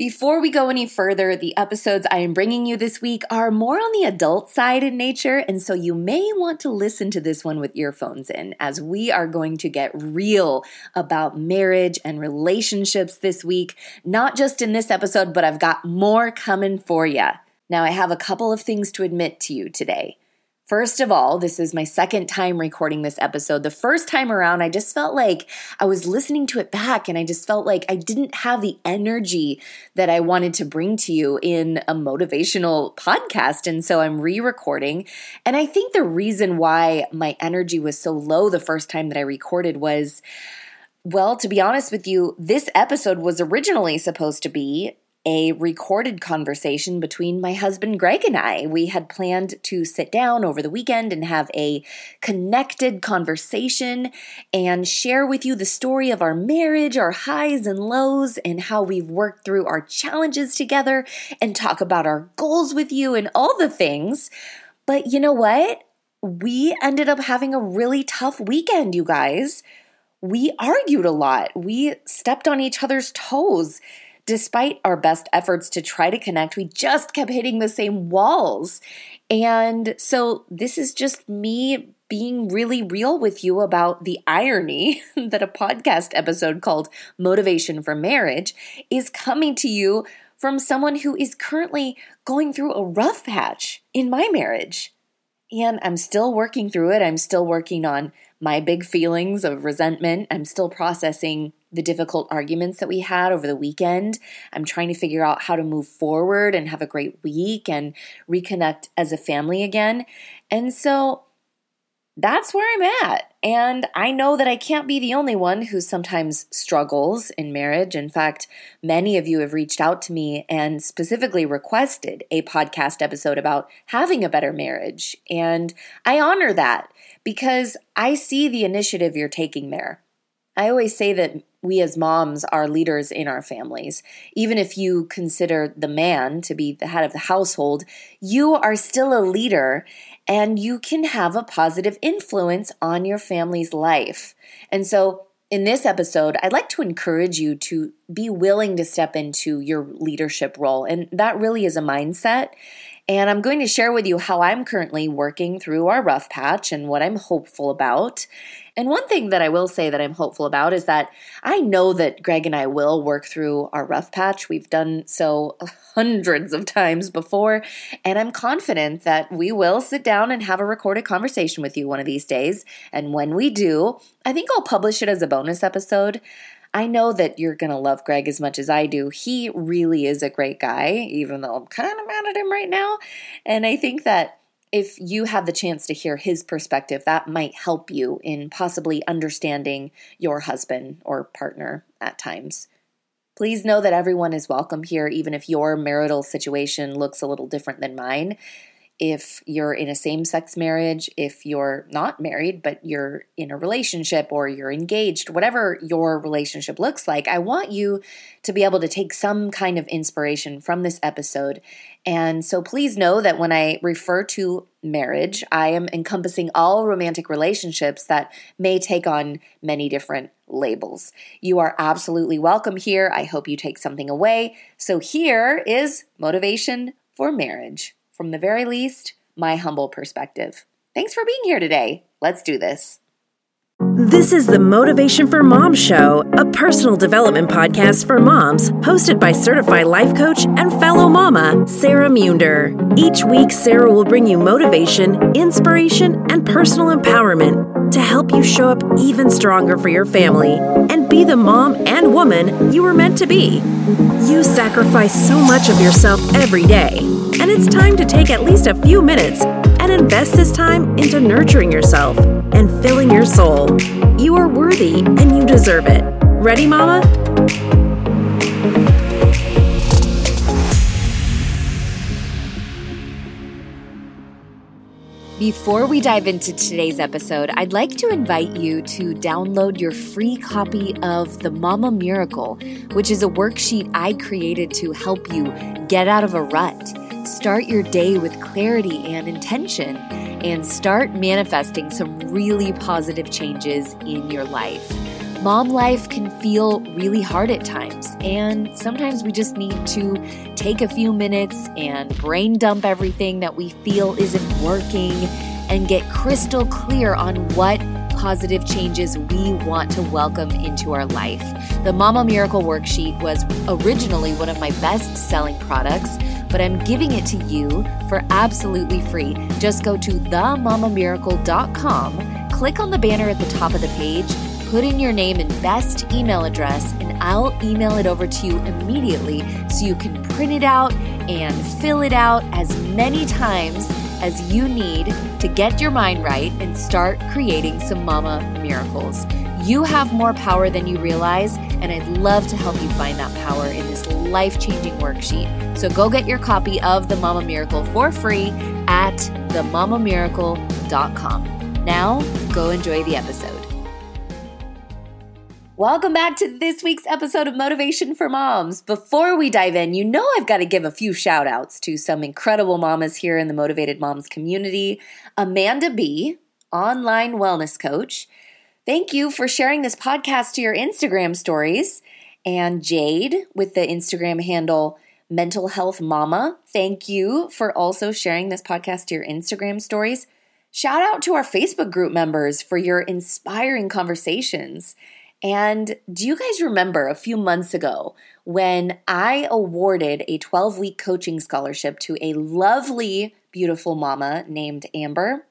Before we go any further, the episodes I am bringing you this week are more on the adult side in nature, and so you may want to listen to this one with earphones in, as we are going to get real about marriage and relationships this week, not just in this episode, but I've got more coming for you. Now, I have a couple of things to admit to you today. First of all, this is my second time recording this episode. The first time around, I just felt like I was listening to it back and I just felt like I didn't have the energy that I wanted to bring to you in a motivational podcast. And so I'm re recording. And I think the reason why my energy was so low the first time that I recorded was. Well, to be honest with you, this episode was originally supposed to be a recorded conversation between my husband Greg and I. We had planned to sit down over the weekend and have a connected conversation and share with you the story of our marriage, our highs and lows, and how we've worked through our challenges together and talk about our goals with you and all the things. But you know what? We ended up having a really tough weekend, you guys. We argued a lot. We stepped on each other's toes despite our best efforts to try to connect, we just kept hitting the same walls. And so this is just me being really real with you about the irony that a podcast episode called Motivation for Marriage is coming to you from someone who is currently going through a rough patch in my marriage. And I'm still working through it. I'm still working on my big feelings of resentment. I'm still processing the difficult arguments that we had over the weekend. I'm trying to figure out how to move forward and have a great week and reconnect as a family again. And so that's where I'm at. And I know that I can't be the only one who sometimes struggles in marriage. In fact, many of you have reached out to me and specifically requested a podcast episode about having a better marriage. And I honor that because I see the initiative you're taking there. I always say that we as moms are leaders in our families. Even if you consider the man to be the head of the household, you are still a leader and you can have a positive influence on your family's life. And so, in this episode, I'd like to encourage you to be willing to step into your leadership role. And that really is a mindset. And I'm going to share with you how I'm currently working through our rough patch and what I'm hopeful about. And one thing that I will say that I'm hopeful about is that I know that Greg and I will work through our rough patch. We've done so hundreds of times before, and I'm confident that we will sit down and have a recorded conversation with you one of these days. And when we do, I think I'll publish it as a bonus episode. I know that you're going to love Greg as much as I do. He really is a great guy, even though I'm kind of mad at him right now. And I think that if you have the chance to hear his perspective, that might help you in possibly understanding your husband or partner at times. Please know that everyone is welcome here, even if your marital situation looks a little different than mine if you're in a same sex marriage, if you're not married, but you're in a relationship or you're engaged, whatever your relationship looks like, I want you to be able to take some kind of inspiration from this episode. And so please know that when I refer to marriage, I am encompassing all romantic relationships that may take on many different labels. You are absolutely welcome here. I hope you take something away. So here is motivation for marriage from the very least, my humble perspective. Thanks for being here today. Let's do this. This is the Motivation for Moms Show, a personal development podcast for moms, hosted by certified life coach and fellow mama, Sarah Munder. Each week, Sarah will bring you motivation, inspiration, and personal empowerment to help you show up even stronger for your family and be the mom and woman you were meant to be. You sacrifice so much of yourself every day and it's time to take at least a few minutes and invest this time into nurturing yourself and filling your soul. You are worthy and you deserve it. Ready, Mama? Before we dive into today's episode, I'd like to invite you to download your free copy of The Mama Miracle, which is a worksheet I created to help you get out of a rut Start your day with clarity and intention and start manifesting some really positive changes in your life. Mom life can feel really hard at times, and sometimes we just need to take a few minutes and brain dump everything that we feel isn't working and get crystal clear on what positive changes we want to welcome into our life. The Mama Miracle Worksheet was originally one of my best selling products, but I'm giving it to you for absolutely free. Just go to themamamiracle.com, click on the banner at the top of the page, put in your name and best email address, and I'll email it over to you immediately so you can print it out and fill it out as many times as you need to get your mind right and start creating some mama miracles. You have more power than you realize, and I'd love to help you find that power in this life changing worksheet. So go get your copy of The Mama Miracle for free at themamamiracle.com. Now, go enjoy the episode. Welcome back to this week's episode of Motivation for Moms. Before we dive in, you know I've got to give a few shout outs to some incredible mamas here in the Motivated Moms community. Amanda B, online wellness coach. Thank you for sharing this podcast to your Instagram stories. And Jade with the Instagram handle Mental Health Mama. Thank you for also sharing this podcast to your Instagram stories. Shout out to our Facebook group members for your inspiring conversations. And do you guys remember a few months ago when I awarded a 12 week coaching scholarship to a lovely, beautiful mama named Amber?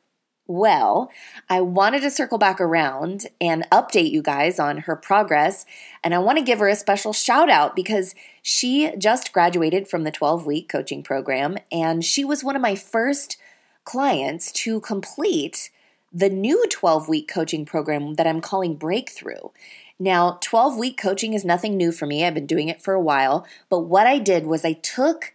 Well, I wanted to circle back around and update you guys on her progress. And I want to give her a special shout out because she just graduated from the 12 week coaching program and she was one of my first clients to complete the new 12 week coaching program that I'm calling Breakthrough. Now, 12 week coaching is nothing new for me. I've been doing it for a while. But what I did was I took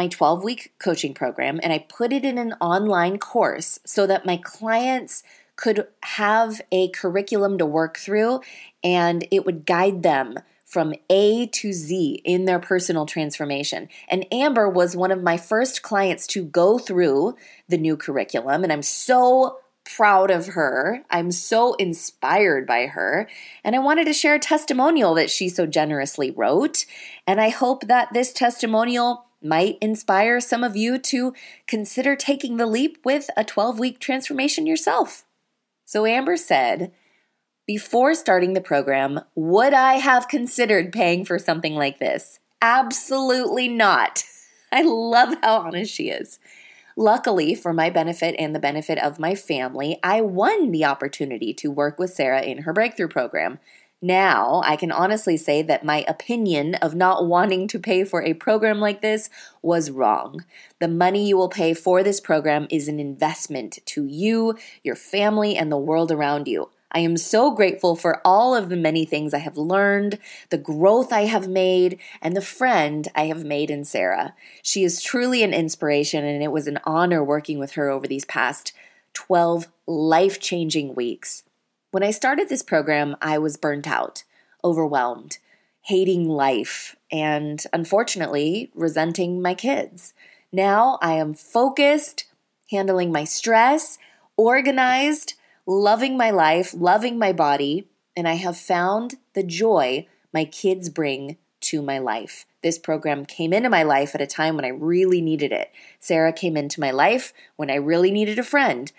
my 12 week coaching program and I put it in an online course so that my clients could have a curriculum to work through and it would guide them from A to Z in their personal transformation. And Amber was one of my first clients to go through the new curriculum, and I'm so proud of her. I'm so inspired by her. And I wanted to share a testimonial that she so generously wrote. And I hope that this testimonial might inspire some of you to consider taking the leap with a 12 week transformation yourself. So Amber said, before starting the program, would I have considered paying for something like this? Absolutely not. I love how honest she is. Luckily, for my benefit and the benefit of my family, I won the opportunity to work with Sarah in her breakthrough program. Now, I can honestly say that my opinion of not wanting to pay for a program like this was wrong. The money you will pay for this program is an investment to you, your family, and the world around you. I am so grateful for all of the many things I have learned, the growth I have made, and the friend I have made in Sarah. She is truly an inspiration, and it was an honor working with her over these past 12 life changing weeks. When I started this program, I was burnt out, overwhelmed, hating life, and unfortunately, resenting my kids. Now I am focused, handling my stress, organized, loving my life, loving my body, and I have found the joy my kids bring to my life. This program came into my life at a time when I really needed it. Sarah came into my life when I really needed a friend.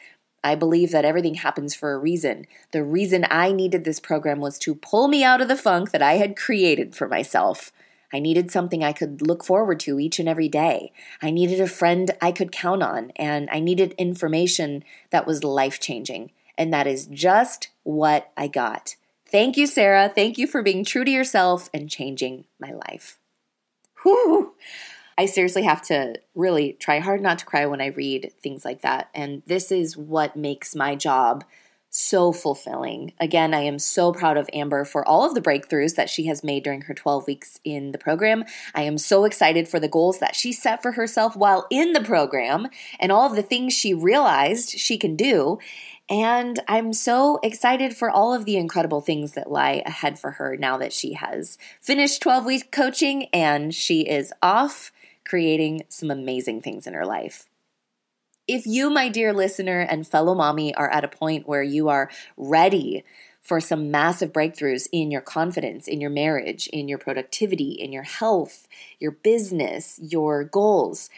I believe that everything happens for a reason. The reason I needed this program was to pull me out of the funk that I had created for myself. I needed something I could look forward to each and every day. I needed a friend I could count on, and I needed information that was life changing. And that is just what I got. Thank you, Sarah. Thank you for being true to yourself and changing my life. Whew. I seriously have to really try hard not to cry when I read things like that. And this is what makes my job so fulfilling. Again, I am so proud of Amber for all of the breakthroughs that she has made during her 12 weeks in the program. I am so excited for the goals that she set for herself while in the program and all of the things she realized she can do. And I'm so excited for all of the incredible things that lie ahead for her now that she has finished 12 week coaching and she is off creating some amazing things in her life. If you, my dear listener and fellow mommy, are at a point where you are ready for some massive breakthroughs in your confidence, in your marriage, in your productivity, in your health, your business, your goals,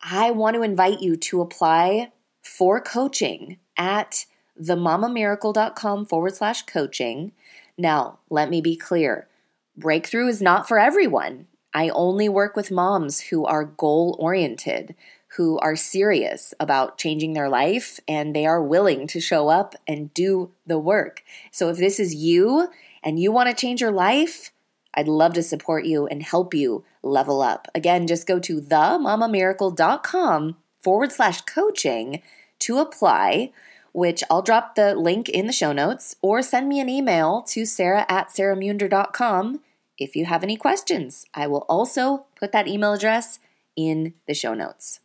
I want to invite you to apply for coaching at themamamiracle.com forward slash coaching. Now, let me be clear breakthrough is not for everyone. I only work with moms who are goal oriented, who are serious about changing their life, and they are willing to show up and do the work. So if this is you and you want to change your life, I'd love to support you and help you level up. Again, just go to themamamiracle.com forward slash coaching to apply, which I'll drop the link in the show notes, or send me an email to sarah at sarahmunder.com if you have any questions. I will also put that email address in the show notes.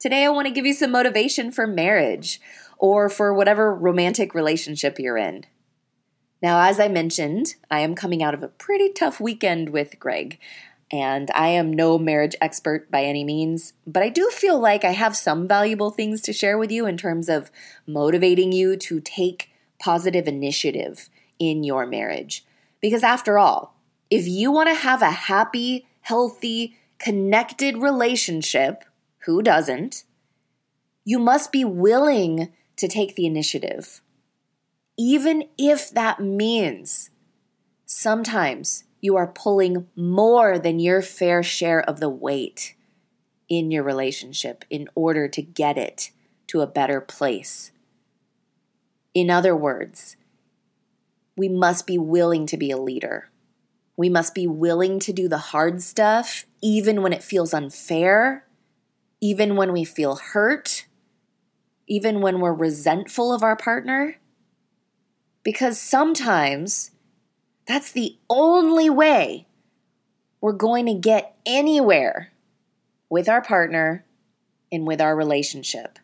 Today, I want to give you some motivation for marriage or for whatever romantic relationship you're in. Now, as I mentioned, I am coming out of a pretty tough weekend with Greg, and I am no marriage expert by any means, but I do feel like I have some valuable things to share with you in terms of motivating you to take positive initiative in your marriage. Because after all, if you want to have a happy, healthy, connected relationship, who doesn't? You must be willing to take the initiative even if that means sometimes you are pulling more than your fair share of the weight in your relationship in order to get it to a better place. In other words, we must be willing to be a leader. We must be willing to do the hard stuff, even when it feels unfair, even when we feel hurt, even when we're resentful of our partner. Because sometimes that's the only way we're going to get anywhere with our partner and with our relationship.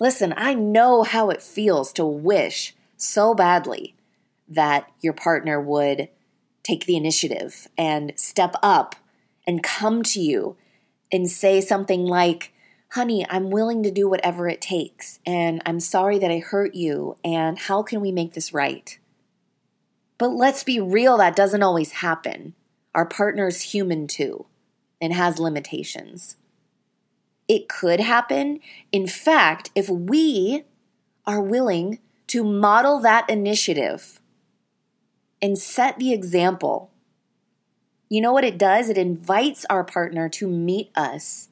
Listen, I know how it feels to wish so badly that your partner would take the initiative and step up and come to you and say something like, honey, I'm willing to do whatever it takes, and I'm sorry that I hurt you, and how can we make this right? But let's be real, that doesn't always happen. Our partner's human too and has limitations. It could happen. In fact, if we are willing to model that initiative and set the example, you know what it does? It invites our partner to meet us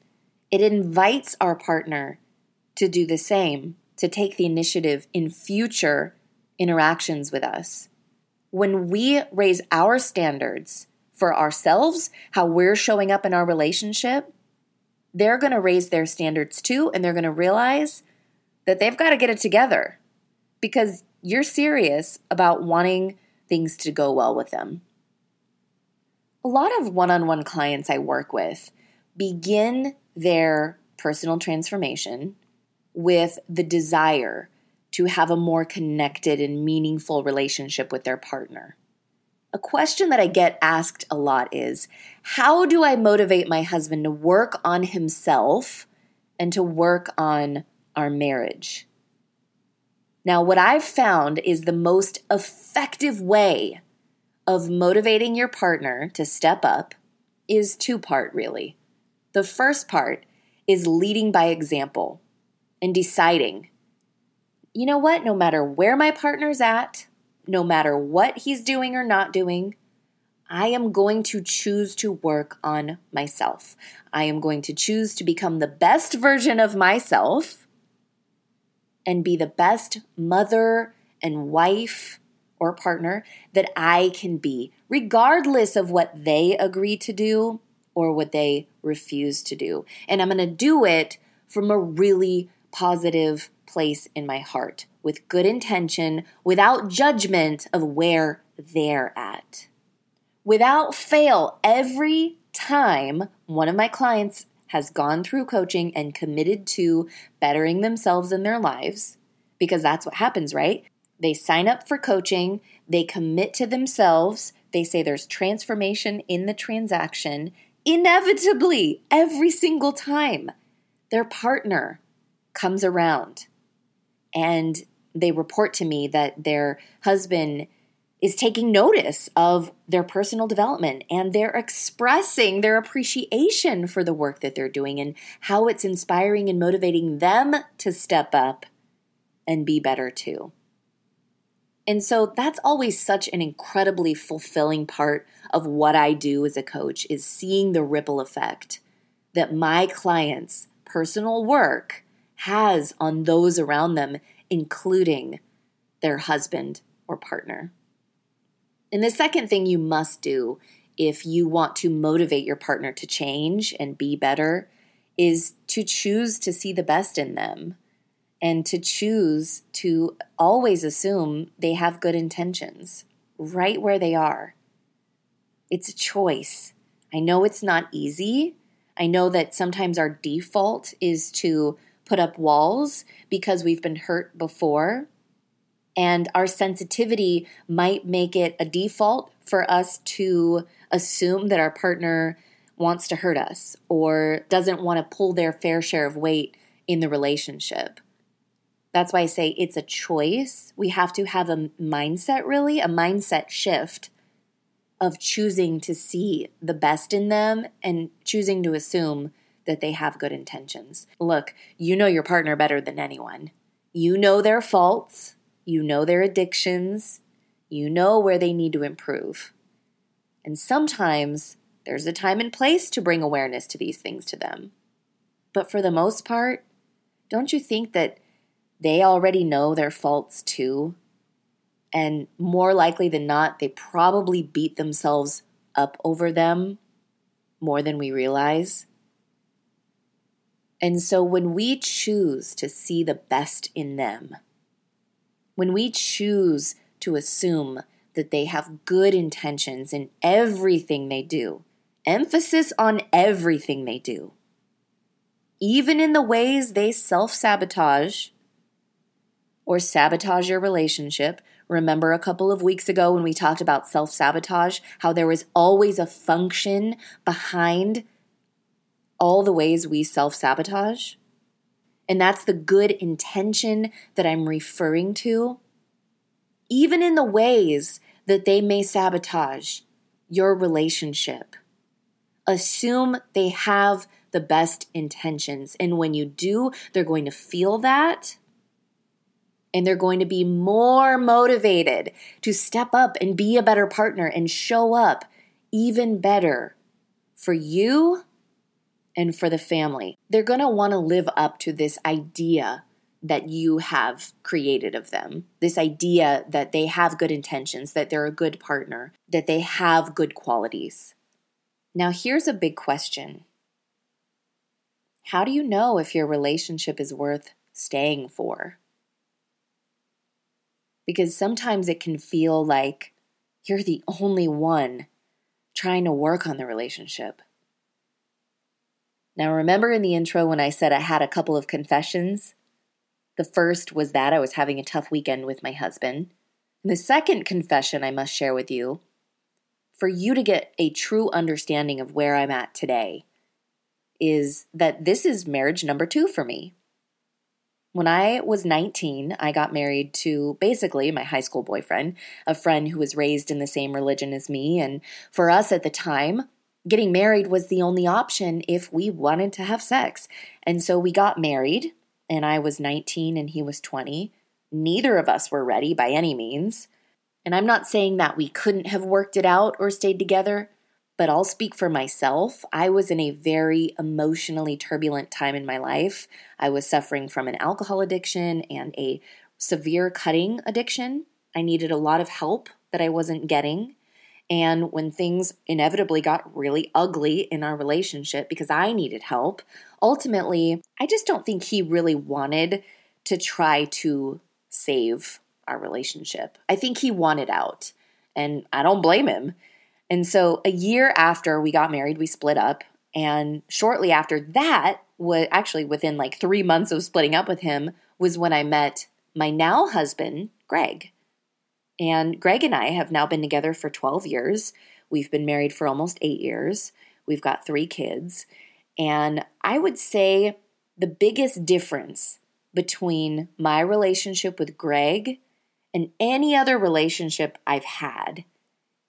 it invites our partner to do the same, to take the initiative in future interactions with us. When we raise our standards for ourselves, how we're showing up in our relationship, they're going to raise their standards too, and they're going to realize that they've got to get it together because you're serious about wanting things to go well with them. A lot of one on one clients I work with begin their personal transformation with the desire to have a more connected and meaningful relationship with their partner. A question that I get asked a lot is How do I motivate my husband to work on himself and to work on our marriage? Now, what I've found is the most effective way of motivating your partner to step up is two part, really. The first part is leading by example and deciding, you know what, no matter where my partner's at, no matter what he's doing or not doing, I am going to choose to work on myself. I am going to choose to become the best version of myself and be the best mother and wife or partner that I can be, regardless of what they agree to do or what they refuse to do. And I'm going to do it from a really positive place in my heart with good intention, without judgment of where they're at. Without fail, every time one of my clients has gone through coaching and committed to bettering themselves in their lives, because that's what happens, right? They sign up for coaching, they commit to themselves, they say there's transformation in the transaction, inevitably, every single time their partner comes around and they report to me that their husband is taking notice of their personal development and they're expressing their appreciation for the work that they're doing and how it's inspiring and motivating them to step up and be better too. And so that's always such an incredibly fulfilling part of what I do as a coach is seeing the ripple effect that my clients' personal work has on those around them, including their husband or partner. And the second thing you must do if you want to motivate your partner to change and be better is to choose to see the best in them and to choose to always assume they have good intentions right where they are. It's a choice. I know it's not easy. I know that sometimes our default is to put up walls because we've been hurt before. And our sensitivity might make it a default for us to assume that our partner wants to hurt us or doesn't want to pull their fair share of weight in the relationship. That's why I say it's a choice. We have to have a mindset, really, a mindset shift of choosing to see the best in them and choosing to assume that they have good intentions. Look, you know your partner better than anyone. You know their faults, you know their addictions, you know where they need to improve. And sometimes there's a time and place to bring awareness to these things to them. But for the most part, don't you think that they already know their faults too. And more likely than not, they probably beat themselves up over them more than we realize. And so when we choose to see the best in them, when we choose to assume that they have good intentions in everything they do, emphasis on everything they do, even in the ways they self sabotage or sabotage your relationship. Remember a couple of weeks ago when we talked about self sabotage, how there was always a function behind all the ways we self sabotage? And that's the good intention that I'm referring to. Even in the ways that they may sabotage your relationship, assume they have the best intentions. And when you do, they're going to feel that and they're going to be more motivated to step up and be a better partner and show up even better for you and for the family. They're going to want to live up to this idea that you have created of them. This idea that they have good intentions, that they're a good partner, that they have good qualities. Now, here's a big question How do you know if your relationship is worth staying for? because sometimes it can feel like you're the only one trying to work on the relationship. Now, remember in the intro when I said I had a couple of confessions? The first was that I was having a tough weekend with my husband. And the second confession I must share with you for you to get a true understanding of where I'm at today is that this is marriage number two for me. When I was 19, I got married to basically my high school boyfriend, a friend who was raised in the same religion as me. And for us at the time, getting married was the only option if we wanted to have sex. And so we got married, and I was 19 and he was 20. Neither of us were ready by any means. And I'm not saying that we couldn't have worked it out or stayed together, but I'll speak for myself. I was in a very emotionally turbulent time in my life. I was suffering from an alcohol addiction and a severe cutting addiction. I needed a lot of help that I wasn't getting. And when things inevitably got really ugly in our relationship because I needed help, ultimately, I just don't think he really wanted to try to save our relationship. I think he wanted out, and I don't blame him. And so a year after we got married, we split up. And shortly after that, was actually within like three months of splitting up with him, was when I met my now husband, Greg. And Greg and I have now been together for 12 years. We've been married for almost eight years. We've got three kids. And I would say the biggest difference between my relationship with Greg and any other relationship I've had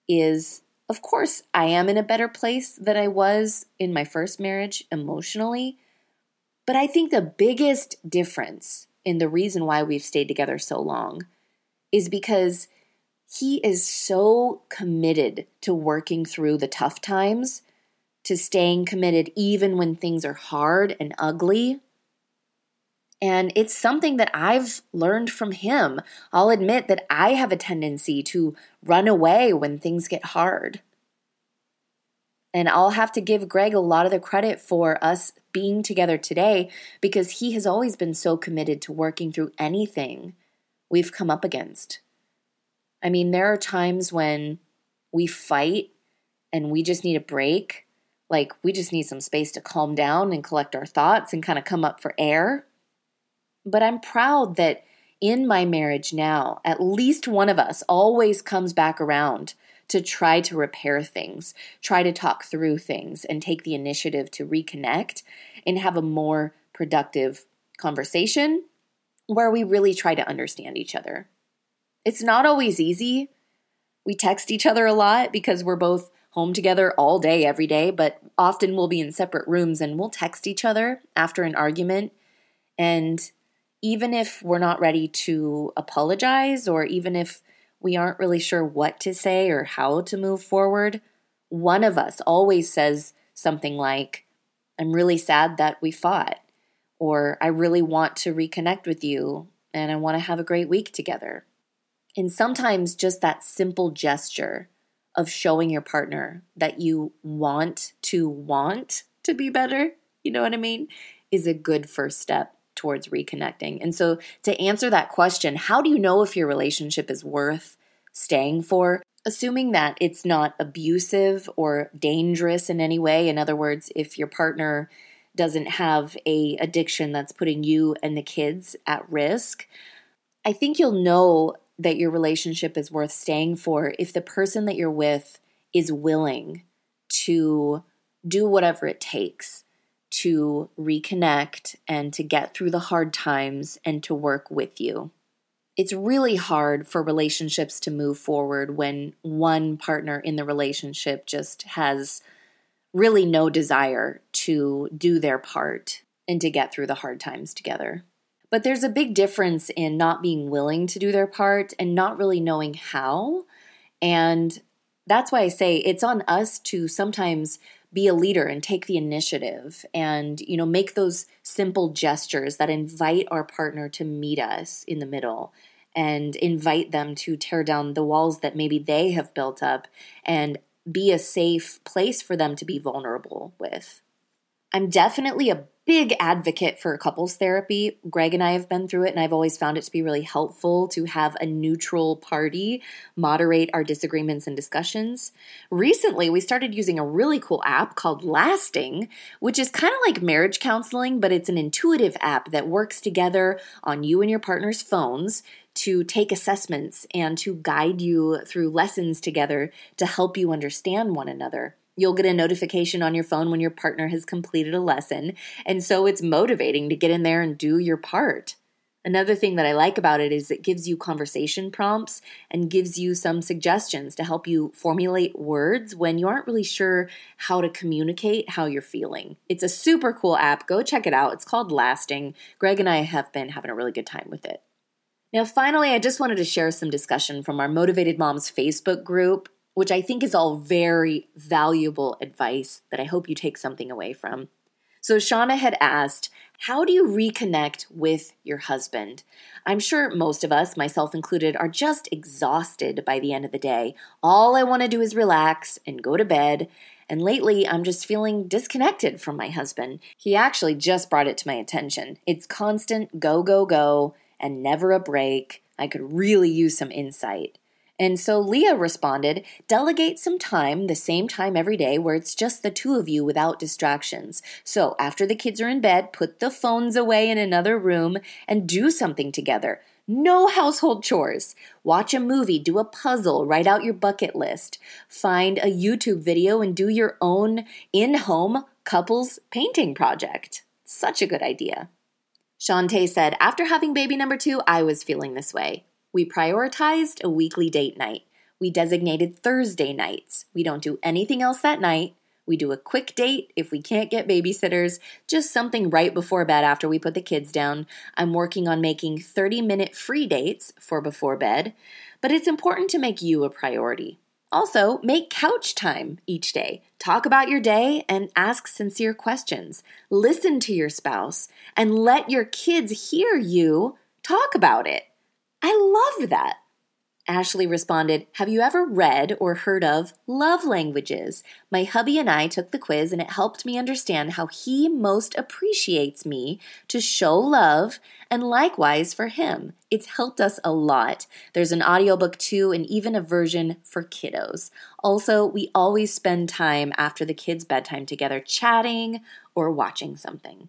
is of course, I am in a better place than I was in my first marriage emotionally. But I think the biggest difference in the reason why we've stayed together so long is because he is so committed to working through the tough times, to staying committed even when things are hard and ugly. And it's something that I've learned from him. I'll admit that I have a tendency to run away when things get hard. And I'll have to give Greg a lot of the credit for us being together today because he has always been so committed to working through anything we've come up against. I mean, there are times when we fight and we just need a break. Like, we just need some space to calm down and collect our thoughts and kind of come up for air. But I'm proud that in my marriage now, at least one of us always comes back around to try to repair things, try to talk through things, and take the initiative to reconnect and have a more productive conversation where we really try to understand each other. It's not always easy. We text each other a lot because we're both home together all day, every day, but often we'll be in separate rooms and we'll text each other after an argument. And even if we're not ready to apologize, or even if we aren't really sure what to say or how to move forward, one of us always says something like, I'm really sad that we fought, or I really want to reconnect with you and I want to have a great week together. And sometimes just that simple gesture of showing your partner that you want to want to be better, you know what I mean, is a good first step towards reconnecting. And so, to answer that question, how do you know if your relationship is worth staying for? Assuming that it's not abusive or dangerous in any way. In other words, if your partner doesn't have a addiction that's putting you and the kids at risk, I think you'll know that your relationship is worth staying for if the person that you're with is willing to do whatever it takes to reconnect and to get through the hard times and to work with you. It's really hard for relationships to move forward when one partner in the relationship just has really no desire to do their part and to get through the hard times together. But there's a big difference in not being willing to do their part and not really knowing how. And that's why I say it's on us to sometimes be a leader and take the initiative and you know make those simple gestures that invite our partner to meet us in the middle and invite them to tear down the walls that maybe they have built up and be a safe place for them to be vulnerable with. I'm definitely a big advocate for couples therapy. Greg and I have been through it, and I've always found it to be really helpful to have a neutral party moderate our disagreements and discussions. Recently, we started using a really cool app called Lasting, which is kind of like marriage counseling, but it's an intuitive app that works together on you and your partner's phones to take assessments and to guide you through lessons together to help you understand one another. You'll get a notification on your phone when your partner has completed a lesson, and so it's motivating to get in there and do your part. Another thing that I like about it is it gives you conversation prompts and gives you some suggestions to help you formulate words when you aren't really sure how to communicate how you're feeling. It's a super cool app. Go check it out. It's called Lasting. Greg and I have been having a really good time with it. Now, finally, I just wanted to share some discussion from our Motivated Moms Facebook group which I think is all very valuable advice that I hope you take something away from. So, Shauna had asked, How do you reconnect with your husband? I'm sure most of us, myself included, are just exhausted by the end of the day. All I want to do is relax and go to bed. And lately, I'm just feeling disconnected from my husband. He actually just brought it to my attention. It's constant go, go, go, and never a break. I could really use some insight. And so Leah responded, Delegate some time, the same time every day, where it's just the two of you without distractions. So after the kids are in bed, put the phones away in another room and do something together. No household chores. Watch a movie, do a puzzle, write out your bucket list, find a YouTube video, and do your own in home couples painting project. Such a good idea. Shantae said, After having baby number two, I was feeling this way. We prioritized a weekly date night. We designated Thursday nights. We don't do anything else that night. We do a quick date if we can't get babysitters, just something right before bed after we put the kids down. I'm working on making 30 minute free dates for before bed, but it's important to make you a priority. Also, make couch time each day. Talk about your day and ask sincere questions. Listen to your spouse and let your kids hear you talk about it. I love that. Ashley responded, Have you ever read or heard of love languages? My hubby and I took the quiz and it helped me understand how he most appreciates me to show love and likewise for him. It's helped us a lot. There's an audiobook too and even a version for kiddos. Also, we always spend time after the kids' bedtime together chatting or watching something.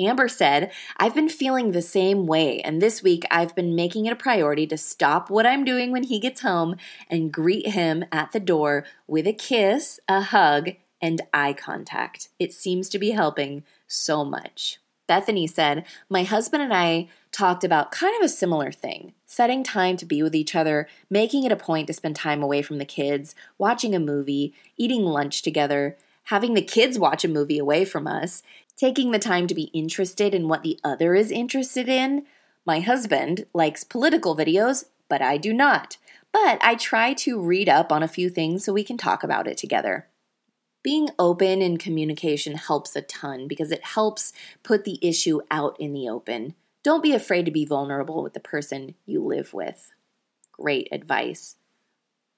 Amber said, I've been feeling the same way, and this week I've been making it a priority to stop what I'm doing when he gets home and greet him at the door with a kiss, a hug, and eye contact. It seems to be helping so much. Bethany said, My husband and I talked about kind of a similar thing setting time to be with each other, making it a point to spend time away from the kids, watching a movie, eating lunch together, having the kids watch a movie away from us, taking the time to be interested in what the other is interested in. My husband likes political videos, but I do not. But I try to read up on a few things so we can talk about it together. Being open in communication helps a ton because it helps put the issue out in the open. Don't be afraid to be vulnerable with the person you live with. Great advice.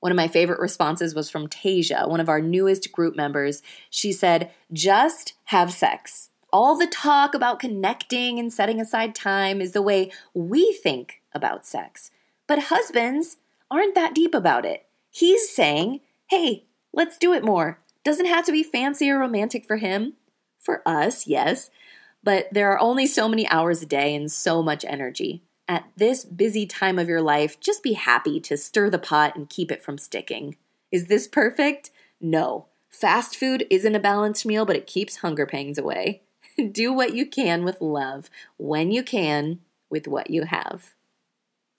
One of my favorite responses was from Tasia, one of our newest group members. She said, Just have sex. All the talk about connecting and setting aside time is the way we think about sex. But husbands aren't that deep about it. He's saying, hey, let's do it more. Doesn't have to be fancy or romantic for him. For us, yes. But there are only so many hours a day and so much energy. At this busy time of your life, just be happy to stir the pot and keep it from sticking. Is this perfect? No. Fast food isn't a balanced meal, but it keeps hunger pangs away. Do what you can with love, when you can, with what you have.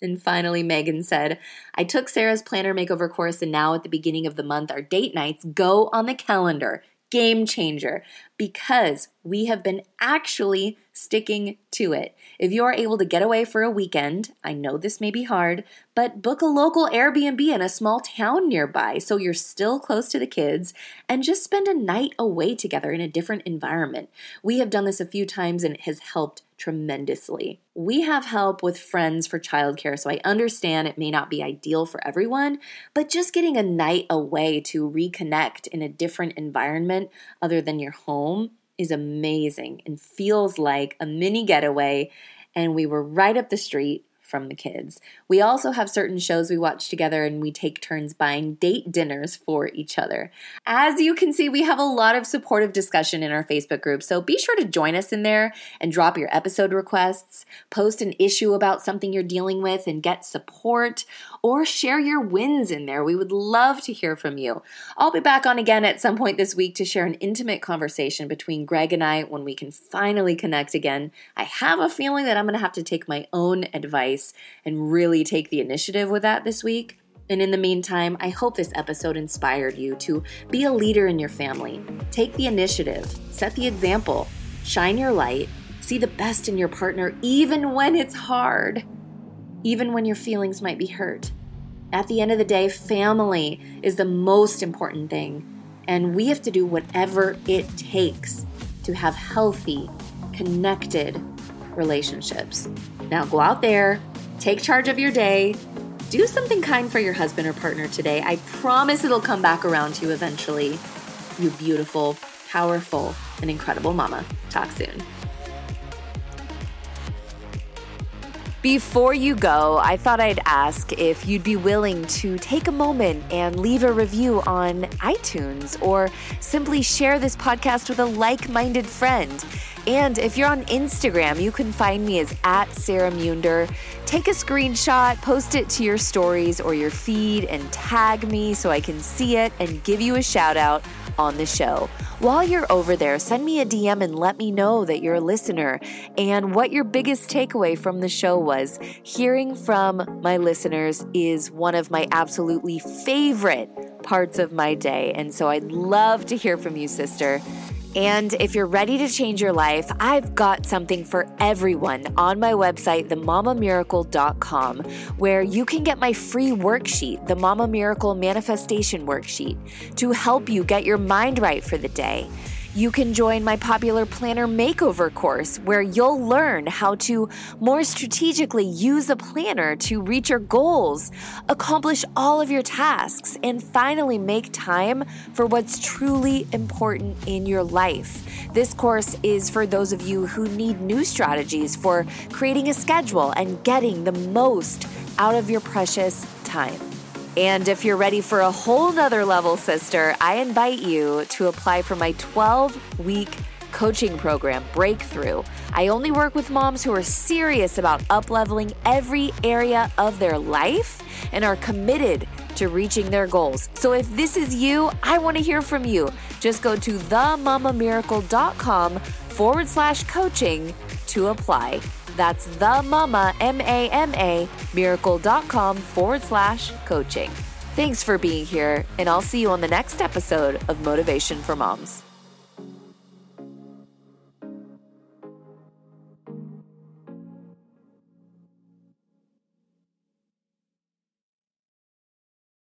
And finally, Megan said, I took Sarah's planner makeover course, and now at the beginning of the month, our date nights go on the calendar. Game changer because we have been actually sticking to it. If you are able to get away for a weekend, I know this may be hard, but book a local Airbnb in a small town nearby so you're still close to the kids and just spend a night away together in a different environment. We have done this a few times and it has helped tremendously. We have help with friends for childcare, so I understand it may not be ideal for everyone, but just getting a night away to reconnect in a different environment other than your home is amazing and feels like a mini getaway. And we were right up the street from the kids. We also have certain shows we watch together and we take turns buying date dinners for each other. As you can see, we have a lot of supportive discussion in our Facebook group, so be sure to join us in there and drop your episode requests, post an issue about something you're dealing with and get support, or share your wins in there. We would love to hear from you. I'll be back on again at some point this week to share an intimate conversation between Greg and I when we can finally connect again. I have a feeling that I'm going to have to take my own advice and really take the initiative with that this week. And in the meantime, I hope this episode inspired you to be a leader in your family. Take the initiative, set the example, shine your light, see the best in your partner, even when it's hard even when your feelings might be hurt. At the end of the day, family is the most important thing, and we have to do whatever it takes to have healthy, connected relationships. Now go out there, take charge of your day, do something kind for your husband or partner today. I promise it'll come back around to you eventually. You beautiful, powerful, and incredible mama. Talk soon. Before you go, I thought I'd ask if you'd be willing to take a moment and leave a review on iTunes or simply share this podcast with a like minded friend. And if you're on Instagram, you can find me as at Sarah Munder. Take a screenshot, post it to your stories or your feed, and tag me so I can see it and give you a shout out on the show. While you're over there, send me a DM and let me know that you're a listener and what your biggest takeaway from the show was. Hearing from my listeners is one of my absolutely favorite parts of my day. And so I'd love to hear from you, sister. And if you're ready to change your life, I've got something for everyone on my website, themamamiracle.com, where you can get my free worksheet, the Mama Miracle Manifestation Worksheet, to help you get your mind right for the day. You can join my popular planner makeover course where you'll learn how to more strategically use a planner to reach your goals, accomplish all of your tasks, and finally make time for what's truly important in your life. This course is for those of you who need new strategies for creating a schedule and getting the most out of your precious time. And if you're ready for a whole nother level, sister, I invite you to apply for my 12 week coaching program, Breakthrough. I only work with moms who are serious about upleveling every area of their life and are committed to reaching their goals. So if this is you, I want to hear from you. Just go to themamamiracle.com forward slash coaching to apply. That's the mama, M A M A, miracle.com forward slash coaching. Thanks for being here, and I'll see you on the next episode of Motivation for Moms.